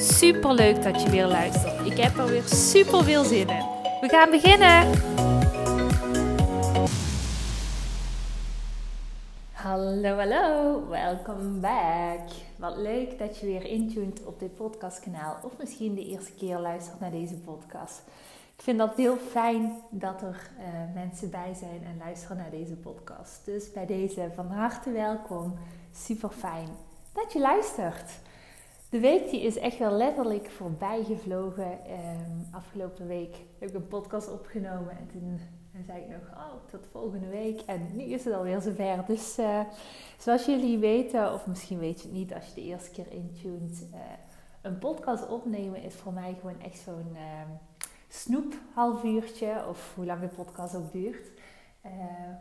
Super leuk dat je weer luistert. Ik heb er weer super veel zin in. We gaan beginnen. Hallo, hallo. Welkom back. Wat leuk dat je weer intuned op dit podcastkanaal. Of misschien de eerste keer luistert naar deze podcast. Ik vind dat heel fijn dat er uh, mensen bij zijn en luisteren naar deze podcast. Dus bij deze van harte welkom. Super fijn dat je luistert. De week die is echt wel letterlijk voorbij gevlogen. Um, afgelopen week heb ik een podcast opgenomen en toen zei ik nog, oh, tot volgende week. En nu is het alweer zover. Dus uh, zoals jullie weten, of misschien weet je het niet als je de eerste keer intuned, uh, een podcast opnemen is voor mij gewoon echt zo'n uh, snoep half uurtje, of hoe lang de podcast ook duurt.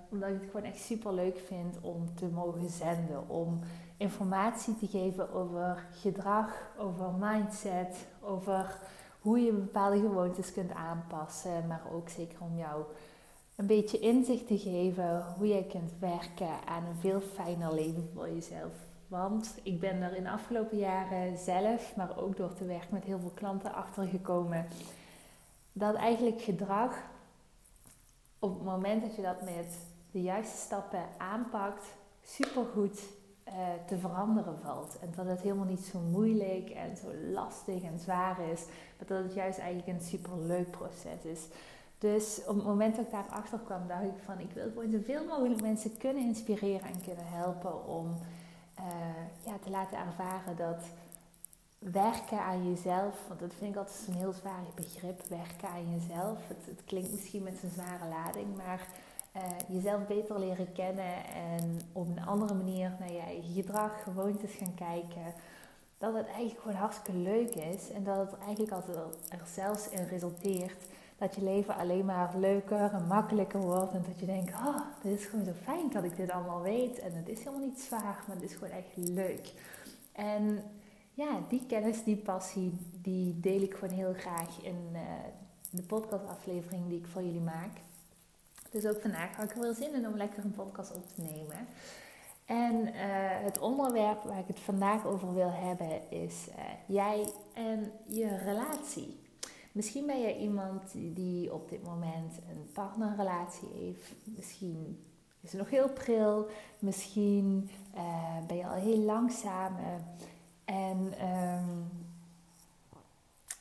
Omdat ik het gewoon echt super leuk vind om te mogen zenden, om informatie te geven over gedrag, over mindset, over hoe je bepaalde gewoontes kunt aanpassen, maar ook zeker om jou een beetje inzicht te geven hoe jij kunt werken aan een veel fijner leven voor jezelf. Want ik ben er in de afgelopen jaren zelf, maar ook door te werken met heel veel klanten achtergekomen dat eigenlijk gedrag op het moment dat je dat met de juiste stappen aanpakt, supergoed uh, te veranderen valt. En dat het helemaal niet zo moeilijk en zo lastig en zwaar is, maar dat het juist eigenlijk een superleuk proces is. Dus op het moment dat ik daarachter kwam, dacht ik van ik wil gewoon zoveel mogelijk mensen kunnen inspireren en kunnen helpen om uh, ja, te laten ervaren dat werken aan jezelf, want dat vind ik altijd zo'n heel zwaar begrip, werken aan jezelf. Het, klinkt misschien met een zware lading, maar uh, jezelf beter leren kennen en op een andere manier naar je eigen gedrag, gewoontes gaan kijken. Dat het eigenlijk gewoon hartstikke leuk is en dat het eigenlijk altijd er zelfs in resulteert dat je leven alleen maar leuker en makkelijker wordt. En dat je denkt, oh, dit is gewoon zo fijn dat ik dit allemaal weet. En het is helemaal niet zwaar, maar het is gewoon echt leuk. En ja, die kennis, die passie, die deel ik gewoon heel graag in uh, de podcastaflevering die ik voor jullie maak. Dus ook vandaag had ik er wel zin in om lekker een podcast op te nemen. En uh, het onderwerp waar ik het vandaag over wil hebben is uh, jij en je relatie. Misschien ben je iemand die op dit moment een partnerrelatie heeft. Misschien is het nog heel pril. Misschien ben je al heel lang samen. En um,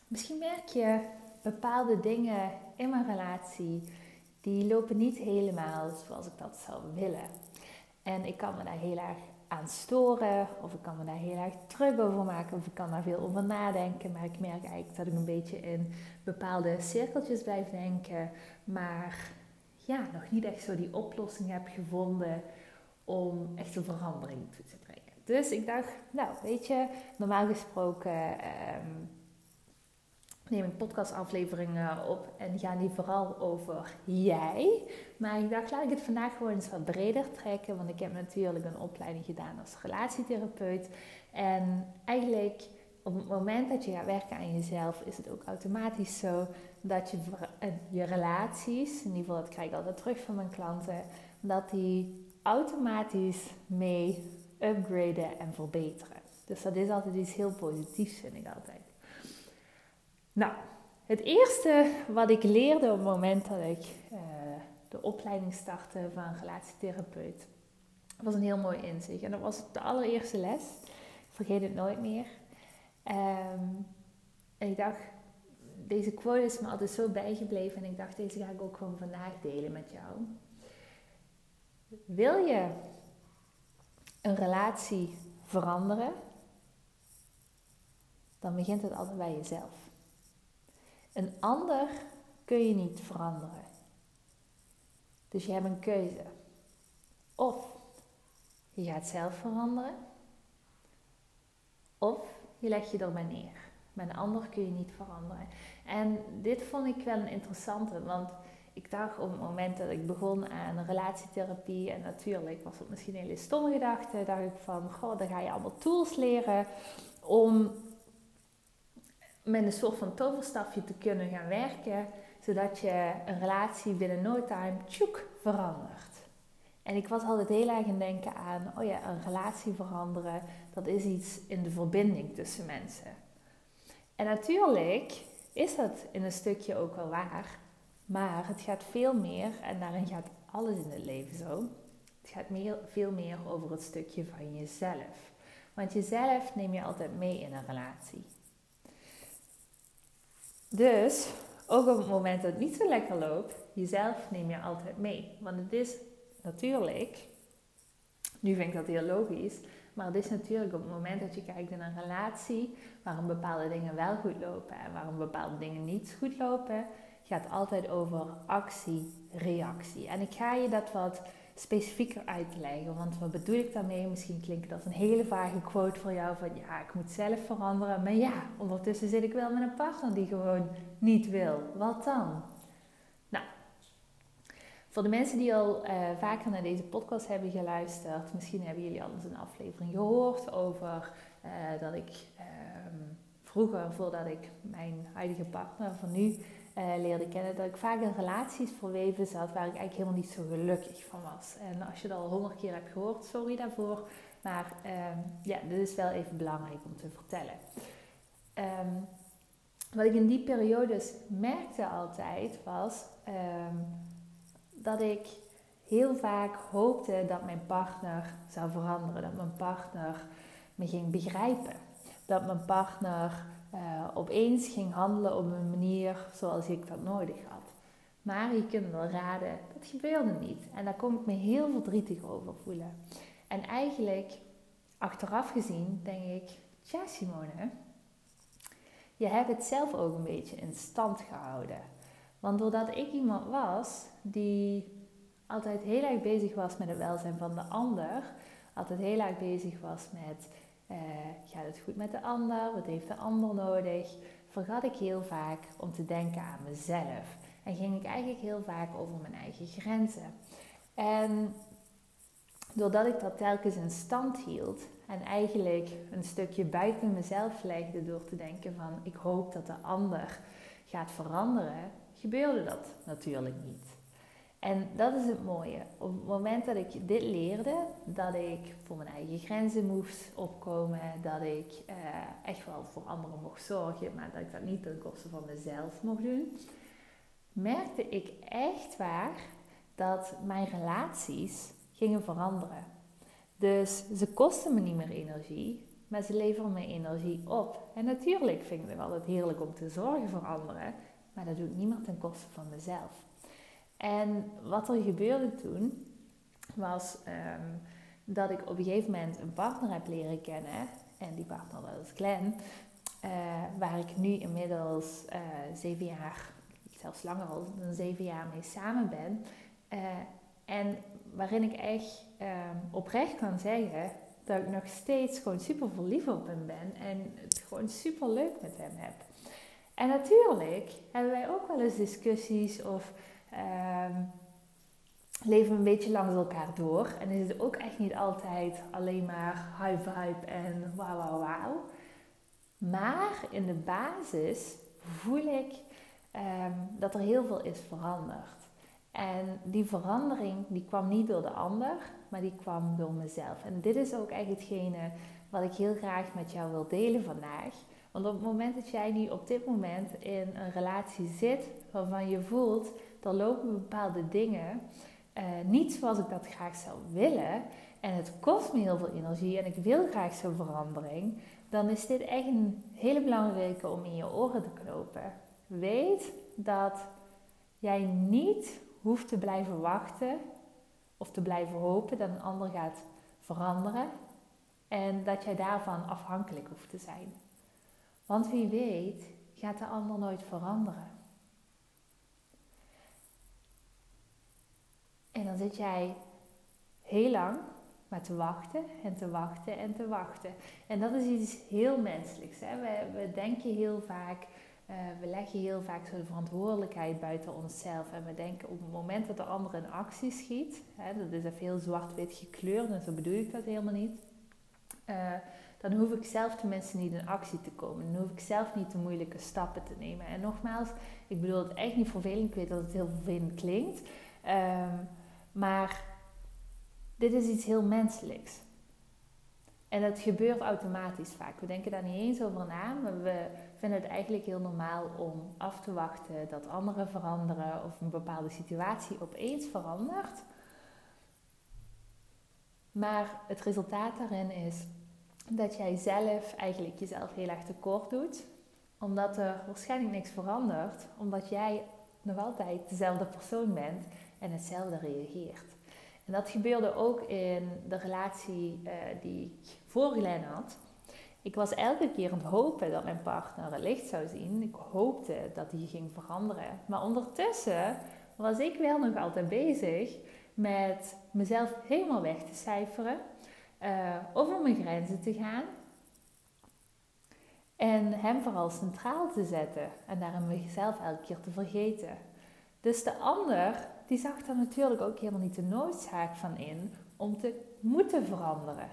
misschien merk je bepaalde dingen in mijn relatie die lopen niet helemaal zoals ik dat zou willen. En ik kan me daar heel erg aan storen, of ik kan me daar heel erg druk over maken, of ik kan daar veel over nadenken. Maar ik merk eigenlijk dat ik een beetje in bepaalde cirkeltjes blijf denken, maar ja, nog niet echt zo die oplossing heb gevonden om echt een verandering te. Dus ik dacht, nou weet je, normaal gesproken um, neem ik podcastafleveringen op en gaan die vooral over jij. Maar ik dacht, laat ik het vandaag gewoon eens wat breder trekken. Want ik heb natuurlijk een opleiding gedaan als relatietherapeut. En eigenlijk op het moment dat je gaat werken aan jezelf, is het ook automatisch zo dat je je relaties, in ieder geval dat krijg ik altijd terug van mijn klanten, dat die automatisch mee upgraden en verbeteren. Dus dat is altijd iets heel positiefs, vind ik altijd. Nou, het eerste wat ik leerde op het moment dat ik uh, de opleiding startte van relatietherapeut, was een heel mooi inzicht. En dat was de allereerste les. Ik vergeet het nooit meer. Um, en ik dacht, deze quote is me altijd zo bijgebleven en ik dacht, deze ga ik ook gewoon vandaag delen met jou. Wil je een relatie veranderen, dan begint het altijd bij jezelf. Een ander kun je niet veranderen. Dus je hebt een keuze. Of je gaat zelf veranderen, of je legt je erbij neer. Maar een ander kun je niet veranderen. En dit vond ik wel een interessante, want ik dacht op het moment dat ik begon aan relatietherapie, en natuurlijk was het misschien een hele stomme gedachte, dacht ik van, goh, dan ga je allemaal tools leren om met een soort van toverstafje te kunnen gaan werken, zodat je een relatie binnen no time tjoek verandert. En ik was altijd heel erg in denken aan, oh ja, een relatie veranderen, dat is iets in de verbinding tussen mensen. En natuurlijk is dat in een stukje ook wel waar, maar het gaat veel meer, en daarin gaat alles in het leven zo, het gaat meer, veel meer over het stukje van jezelf. Want jezelf neem je altijd mee in een relatie. Dus ook op het moment dat het niet zo lekker loopt, jezelf neem je altijd mee. Want het is natuurlijk, nu vind ik dat heel logisch, maar het is natuurlijk op het moment dat je kijkt in een relatie waarom bepaalde dingen wel goed lopen en waarom bepaalde dingen niet goed lopen, gaat altijd over actie, reactie. En ik ga je dat wat specifieker uitleggen. Want wat bedoel ik daarmee? Misschien klinkt als een hele vage quote voor jou van ja, ik moet zelf veranderen. Maar ja, ondertussen zit ik wel met een partner die gewoon niet wil. Wat dan? Nou, voor de mensen die al uh, vaker naar deze podcast hebben geluisterd, misschien hebben jullie al eens een aflevering gehoord over uh, dat ik uh, vroeger, voordat ik mijn huidige partner van nu uh, leerde kennen, dat ik vaak in relaties verweven zat waar ik eigenlijk helemaal niet zo gelukkig van was. En als je dat al honderd keer hebt gehoord, sorry daarvoor. Maar uh, ja, dit is wel even belangrijk om te vertellen. Um, wat ik in die periodes merkte altijd was um, dat ik heel vaak hoopte dat mijn partner zou veranderen. Dat mijn partner me ging begrijpen. Dat mijn partner uh, opeens ging handelen op een manier zoals ik dat nodig had. Maar je kunt wel raden, dat gebeurde niet. En daar kon ik me heel verdrietig over voelen. En eigenlijk, achteraf gezien, denk ik, tja Simone, je hebt het zelf ook een beetje in stand gehouden. Want doordat ik iemand was die altijd heel erg bezig was met het welzijn van de ander, altijd heel erg bezig was met uh, gaat het goed met de ander? Wat heeft de ander nodig? Vergat ik heel vaak om te denken aan mezelf. En ging ik eigenlijk heel vaak over mijn eigen grenzen. En doordat ik dat telkens in stand hield en eigenlijk een stukje buiten mezelf legde door te denken van ik hoop dat de ander gaat veranderen, gebeurde dat natuurlijk niet. En dat is het mooie. Op het moment dat ik dit leerde, dat ik voor mijn eigen grenzen moest opkomen, dat ik uh, echt wel voor anderen mocht zorgen, maar dat ik dat niet ten koste van mezelf mocht doen, merkte ik echt waar dat mijn relaties gingen veranderen. Dus ze kosten me niet meer energie, maar ze leveren me energie op. En natuurlijk vind ik het altijd heerlijk om te zorgen voor anderen, maar dat doe ik niet meer ten koste van mezelf. En wat er gebeurde toen, was um, dat ik op een gegeven moment een partner heb leren kennen. En die partner was Glenn. Uh, waar ik nu inmiddels uh, zeven jaar, zelfs langer dan zeven jaar mee samen ben. Uh, en waarin ik echt um, oprecht kan zeggen dat ik nog steeds gewoon super verliefd op hem ben. En het gewoon super leuk met hem heb. En natuurlijk hebben wij ook wel eens discussies of um, leven we een beetje langs elkaar door. En is het ook echt niet altijd alleen maar high vibe en wauw, wauw, wauw. Maar in de basis voel ik um, dat er heel veel is veranderd. En die verandering die kwam niet door de ander, maar die kwam door mezelf. En dit is ook echt hetgene wat ik heel graag met jou wil delen vandaag. Want op het moment dat jij nu op dit moment in een relatie zit waarvan je voelt er lopen bepaalde dingen uh, niet zoals ik dat graag zou willen. En het kost me heel veel energie en ik wil graag zo'n verandering. Dan is dit echt een hele belangrijke om in je oren te knopen. Weet dat jij niet hoeft te blijven wachten of te blijven hopen dat een ander gaat veranderen. En dat jij daarvan afhankelijk hoeft te zijn. Want wie weet gaat de ander nooit veranderen. En dan zit jij heel lang maar te wachten en te wachten en te wachten. En dat is iets heel menselijks. Hè? We, we denken heel vaak, uh, we leggen heel vaak zo de verantwoordelijkheid buiten onszelf. En we denken op het moment dat de ander in actie schiet, hè, dat is even heel zwart-wit gekleurd en zo bedoel ik dat helemaal niet. Uh, dan hoef ik zelf tenminste niet in actie te komen. Dan hoef ik zelf niet de moeilijke stappen te nemen. En nogmaals, ik bedoel het echt niet vervelend. Ik weet dat het heel vervelend klinkt. Um, maar dit is iets heel menselijks. En dat gebeurt automatisch vaak. We denken daar niet eens over na, maar we vinden het eigenlijk heel normaal om af te wachten dat anderen veranderen of een bepaalde situatie opeens verandert. Maar het resultaat daarin is dat jij zelf eigenlijk jezelf heel erg tekort doet, omdat er waarschijnlijk niks verandert, omdat jij nog altijd dezelfde persoon bent en hetzelfde reageert. En dat gebeurde ook in de relatie uh, die ik voor had. Ik was elke keer aan het hopen dat mijn partner het licht zou zien. Ik hoopte dat hij ging veranderen. Maar ondertussen was ik wel nog altijd bezig met mezelf helemaal weg te cijferen. Uh, over mijn grenzen te gaan. En hem vooral centraal te zetten. En daarin mezelf elke keer te vergeten. Dus de ander die zag daar natuurlijk ook helemaal niet de noodzaak van in om te moeten veranderen.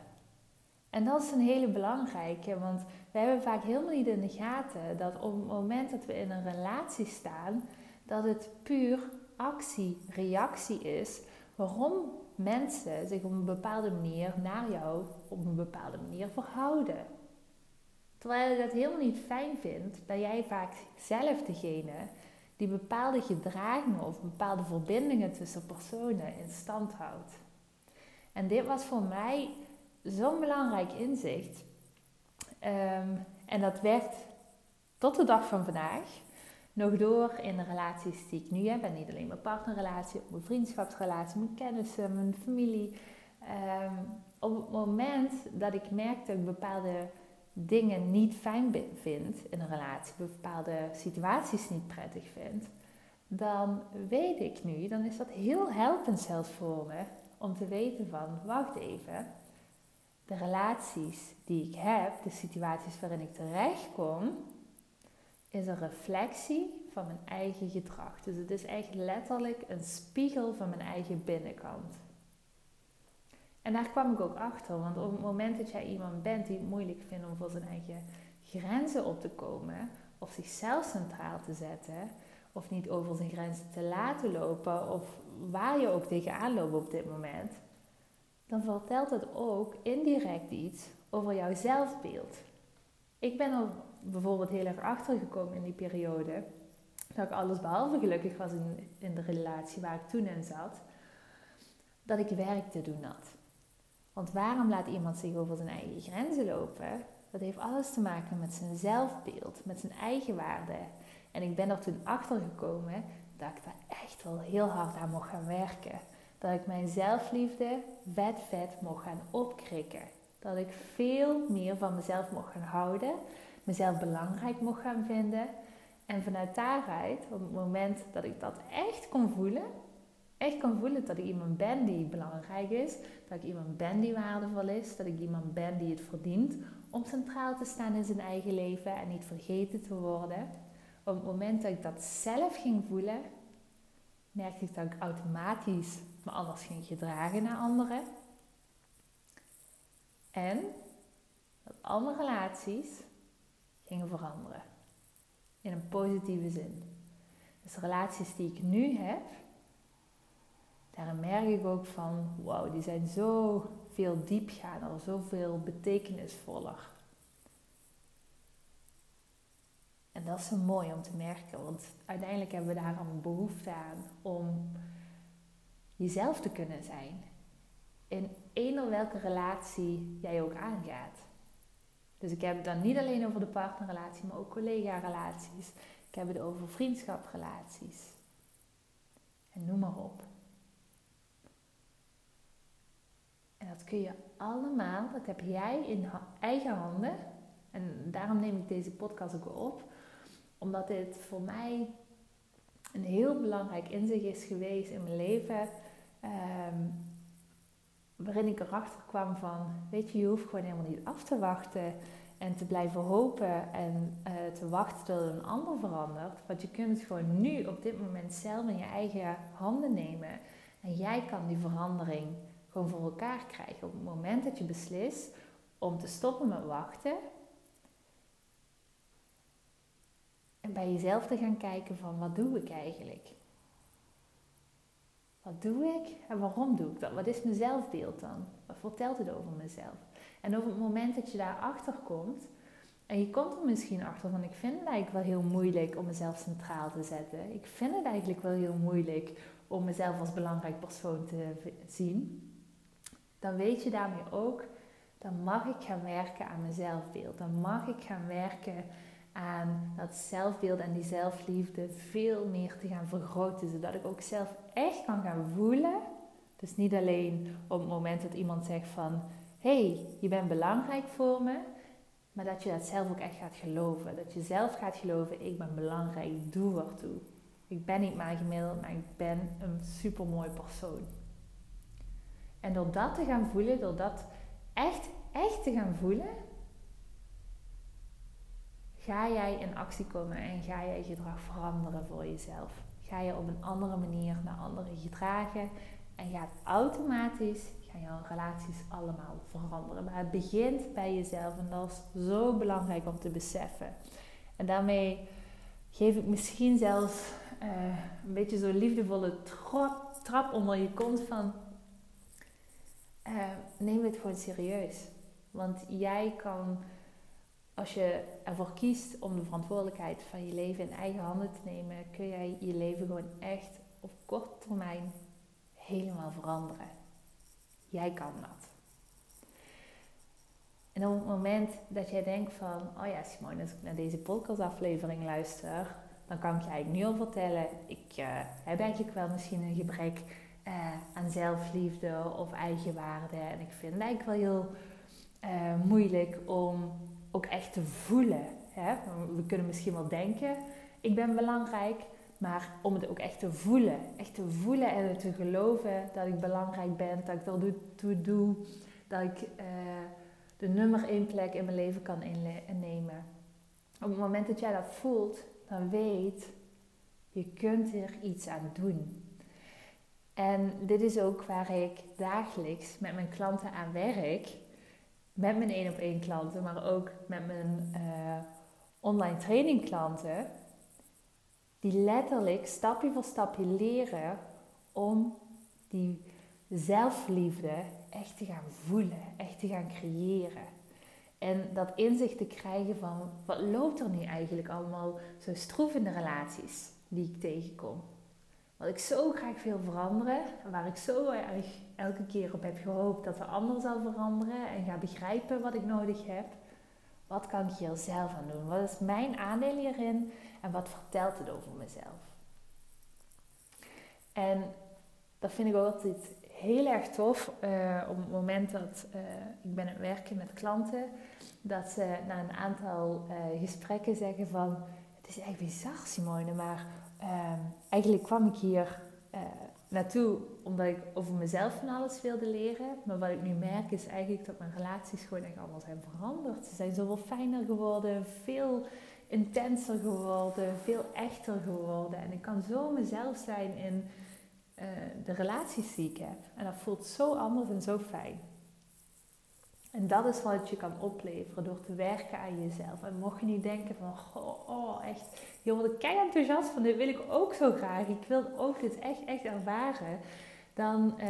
En dat is een hele belangrijke, want we hebben vaak helemaal niet in de gaten dat op het moment dat we in een relatie staan, dat het puur actie-reactie is waarom mensen zich op een bepaalde manier naar jou op een bepaalde manier verhouden. Terwijl je dat helemaal niet fijn vindt, ben jij vaak zelf degene die bepaalde gedragingen of bepaalde verbindingen tussen personen in stand houdt. En dit was voor mij zo'n belangrijk inzicht. Ehm, en dat werd tot de dag van vandaag nog door in de relaties die ik nu heb. En niet alleen mijn partnerrelatie, ook mijn vriendschapsrelatie, mijn kennissen, mijn familie. Ehm, op het moment dat ik merkte dat ik bepaalde dingen niet fijn vind in een relatie, bepaalde situaties niet prettig vind, dan weet ik nu, dan is dat heel helpend zelfs voor me om te weten van, wacht even, de relaties die ik heb, de situaties waarin ik terecht kom, is een reflectie van mijn eigen gedrag. Dus het is echt letterlijk een spiegel van mijn eigen binnenkant. En daar kwam ik ook achter, want op het moment dat jij iemand bent die het moeilijk vindt om voor zijn eigen grenzen op te komen, of zichzelf centraal te zetten, of niet over zijn grenzen te laten lopen, of waar je ook tegenaan loopt op dit moment, dan vertelt het ook indirect iets over jouw zelfbeeld. Ik ben er bijvoorbeeld heel erg achter gekomen in die periode dat ik alles behalve gelukkig was in, in de relatie waar ik toen in zat, dat ik werk te doen had. Want waarom laat iemand zich over zijn eigen grenzen lopen? Dat heeft alles te maken met zijn zelfbeeld, met zijn eigen waarde. En ik ben er toen achter gekomen dat ik daar echt wel heel hard aan mocht gaan werken. Dat ik mijn zelfliefde vet vet mocht gaan opkrikken. Dat ik veel meer van mezelf mocht gaan houden, mezelf belangrijk mocht gaan vinden. En vanuit daaruit, op het moment dat ik dat echt kon voelen, echt kan voelen dat ik iemand ben die belangrijk is, dat ik iemand ben die waardevol is, dat ik iemand ben die het verdient om centraal te staan in zijn eigen leven en niet vergeten te worden. Op het moment dat ik dat zelf ging voelen, merkte ik dat ik automatisch me anders ging gedragen naar anderen. En dat alle relaties gingen veranderen. In een positieve zin. Dus de relaties die ik nu heb, daar merk ik ook van, wauw, die zijn zo veel diepgaander, zoveel betekenisvoller. En dat is zo mooi om te merken, want uiteindelijk hebben we daar een behoefte aan om jezelf te kunnen zijn. In een of welke relatie jij ook aangaat. Dus ik heb het dan niet alleen over de partnerrelatie, maar ook collega-relaties. Ik heb het over vriendschaprelaties. En noem maar op. En dat kun je allemaal, dat heb jij in eigen handen. En daarom neem ik deze podcast ook op. Omdat dit voor mij een heel belangrijk inzicht is geweest in mijn leven. Ehm, waarin ik erachter kwam van, weet je, je hoeft gewoon helemaal niet af te wachten en te blijven hopen en uh, te wachten tot een ander verandert. Want je kunt het gewoon nu op dit moment zelf in je eigen handen nemen. En jij kan die verandering gewoon voor elkaar krijgen. Op het moment dat je beslist om te stoppen met wachten. En bij jezelf te gaan kijken van wat doe ik eigenlijk? Wat doe ik en waarom doe ik dat? Wat is mijn zelfbeeld dan? Wat vertelt het over mezelf? En op het moment dat je daarachter komt, en je komt er misschien achter van ik vind het eigenlijk wel heel moeilijk om mezelf centraal te zetten. Ik vind het eigenlijk wel heel moeilijk om mezelf als belangrijk persoon te zien. Dan weet je daarmee ook, dan mag ik gaan werken aan mijn zelfbeeld. Dan mag ik gaan werken aan dat zelfbeeld en die zelfliefde veel meer te gaan vergroten. Zodat ik ook zelf echt kan gaan voelen. Dus niet alleen op het moment dat iemand zegt van... hey, je bent belangrijk voor me. Maar dat je dat zelf ook echt gaat geloven. Dat je zelf gaat geloven, ik ben belangrijk, doe ertoe. Ik ben niet maar gemiddeld, maar ik ben een supermooi persoon. En door dat te gaan voelen, door dat echt, echt te gaan voelen, ga jij in actie komen en ga jij gedrag veranderen voor jezelf. Ga je op een andere manier naar anderen gedragen en gaat automatisch gaan jouw relaties allemaal veranderen. Maar het begint bij jezelf en dat is zo belangrijk om te beseffen. En daarmee geef ik misschien zelfs uh, een beetje zo'n liefdevolle trap onder je kont van uh, neem het gewoon serieus. Want jij kan als je ervoor kiest om de verantwoordelijkheid van je leven in eigen handen te nemen, kun jij je leven gewoon echt op korte termijn helemaal veranderen. Jij kan dat. En op het moment dat jij denkt van, oh ja Simone, als ik naar deze podcastaflevering luister, dan kan ik je eigenlijk nu al vertellen, ik uh, heb eigenlijk wel misschien een gebrek uh, aan zelfliefde of eigenwaarde. En ik vind het eigenlijk wel heel uh, moeilijk om ook echt te voelen. Hè? We kunnen misschien wel denken, ik ben belangrijk, maar om het ook echt te voelen. Echt te voelen en te geloven dat ik belangrijk ben, dat ik er toe doe, dat ik uh, de nummer één plek in mijn leven kan innemen. Op het moment dat jij dat voelt, dan weet je kunt er iets aan doen. En dit is ook waar ik dagelijks met mijn klanten aan werk met mijn één op één klanten, maar ook met mijn uh, online training klanten, die letterlijk stapje voor stapje leren om die zelfliefde echt te gaan voelen, echt te gaan creëren. En dat inzicht te krijgen van wat loopt er nu eigenlijk allemaal zo stroef in de relaties die ik tegenkom. Wat ik zo graag wil veranderen, waar ik zo erg elke keer op heb gehoopt dat de ander zal veranderen en ga begrijpen wat ik nodig heb. Wat kan ik hier zelf aan doen? Wat is mijn aandeel hierin en wat vertelt het over mezelf? En dat vind ik ook altijd heel erg tof uh, op het moment dat uh, ik ben aan het werken met klanten, dat ze na een aantal uh, gesprekken zeggen van is echt bizar Simone, maar Ehm, eigenlijk kwam ik hier uh, naartoe omdat ik over mezelf van alles wilde leren. Maar wat ik nu merk is eigenlijk dat mijn relaties gewoon echt allemaal zijn veranderd. Ze zijn zoveel fijner geworden, veel intenser geworden, veel echter geworden. En ik kan zo mezelf zijn in uh, de relaties die ik heb. En dat voelt zo anders en zo fijn. En dat is wat je kan opleveren door te werken aan jezelf. En mocht je niet denken van, oh, echt, je wordt kei enthousiast van, dit wil ik ook zo graag. Ik wil ook dit echt, echt ervaren. Dan uh,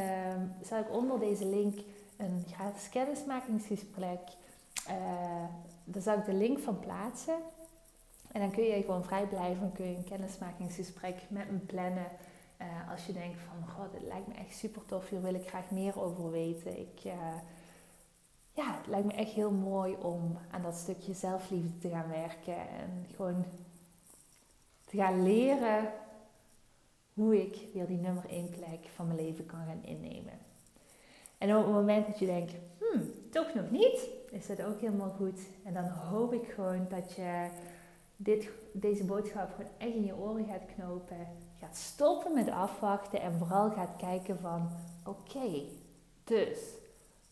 zal ik onder deze link een gratis kennismakingsgesprek, uh, daar zal ik de link van plaatsen. En dan kun je gewoon vrij blijven, kun je een kennismakingsgesprek met me plannen. Uh, als je denkt van, god, dit lijkt me echt super tof, hier wil ik graag meer over weten. Ik eh, ja, het lijkt me echt heel mooi om aan dat stukje zelfliefde te gaan werken. En gewoon te gaan leren hoe ik weer die nummer één plek van mijn leven kan gaan innemen. En op het moment dat je denkt, hmm, toch nog niet, is dat ook helemaal goed. En dan hoop ik gewoon dat je dit, deze boodschap gewoon echt in je oren gaat knopen. Gaat stoppen met afwachten en vooral gaat kijken van, oké, Dus,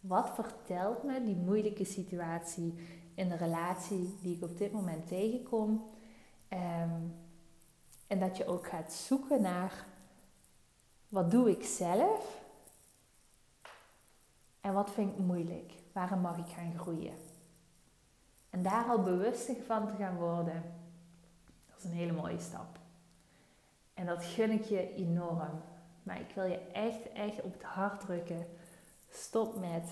wat vertelt me die moeilijke situatie in de relatie die ik op dit moment tegenkom? Ehm, en dat je ook gaat zoeken naar wat doe ik zelf en wat vind ik moeilijk? Waarom mag ik gaan groeien? En daar al bewustig van te gaan worden, dat is een hele mooie stap. En dat gun ik je enorm. Maar ik wil je echt, echt op het hart drukken. Stop met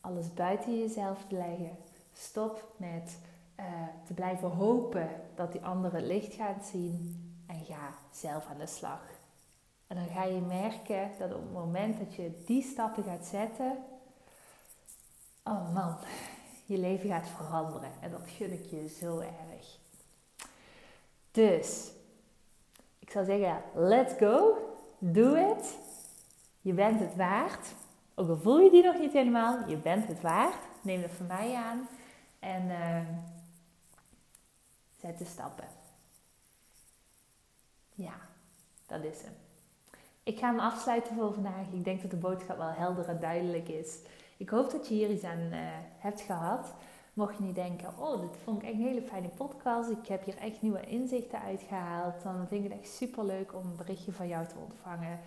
alles buiten jezelf te leggen. Stop met uh, te blijven hopen dat die andere het licht gaat zien. En ga zelf aan de slag. En dan ga je merken dat op het moment dat je die stappen gaat zetten, oh man, je leven gaat veranderen. En dat gun ik je zo erg. Dus, ik zou zeggen, let's go. Doe het. Je bent het waard. Ook al voel je die nog niet helemaal, je bent het waard. Neem dat van mij aan. En uh, zet de stappen. Ja, dat is hem. Ik ga hem afsluiten voor vandaag. Ik denk dat de boodschap wel helder en duidelijk is. Ik hoop dat je hier iets aan uh, hebt gehad. Mocht je nu denken, oh, dit vond ik echt een hele fijne podcast. Ik heb hier echt nieuwe inzichten uitgehaald. Dan vind ik het echt super leuk om een berichtje van jou te ontvangen.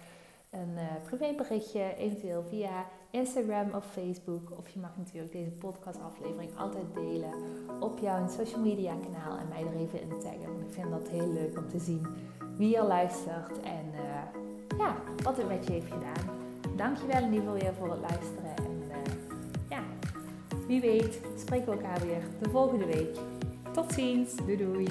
Een uh, privéberichtje, eventueel via Instagram of Facebook. Of je mag natuurlijk deze podcastaflevering altijd delen op jouw social media kanaal en mij er even in taggen. Want ik vind dat heel leuk om te zien wie er luistert en uh, ja, wat het met je heeft gedaan. Dankjewel in ieder geval weer voor het luisteren. En uh, ja, wie weet spreken we elkaar weer de volgende week. Tot ziens. Doei doei.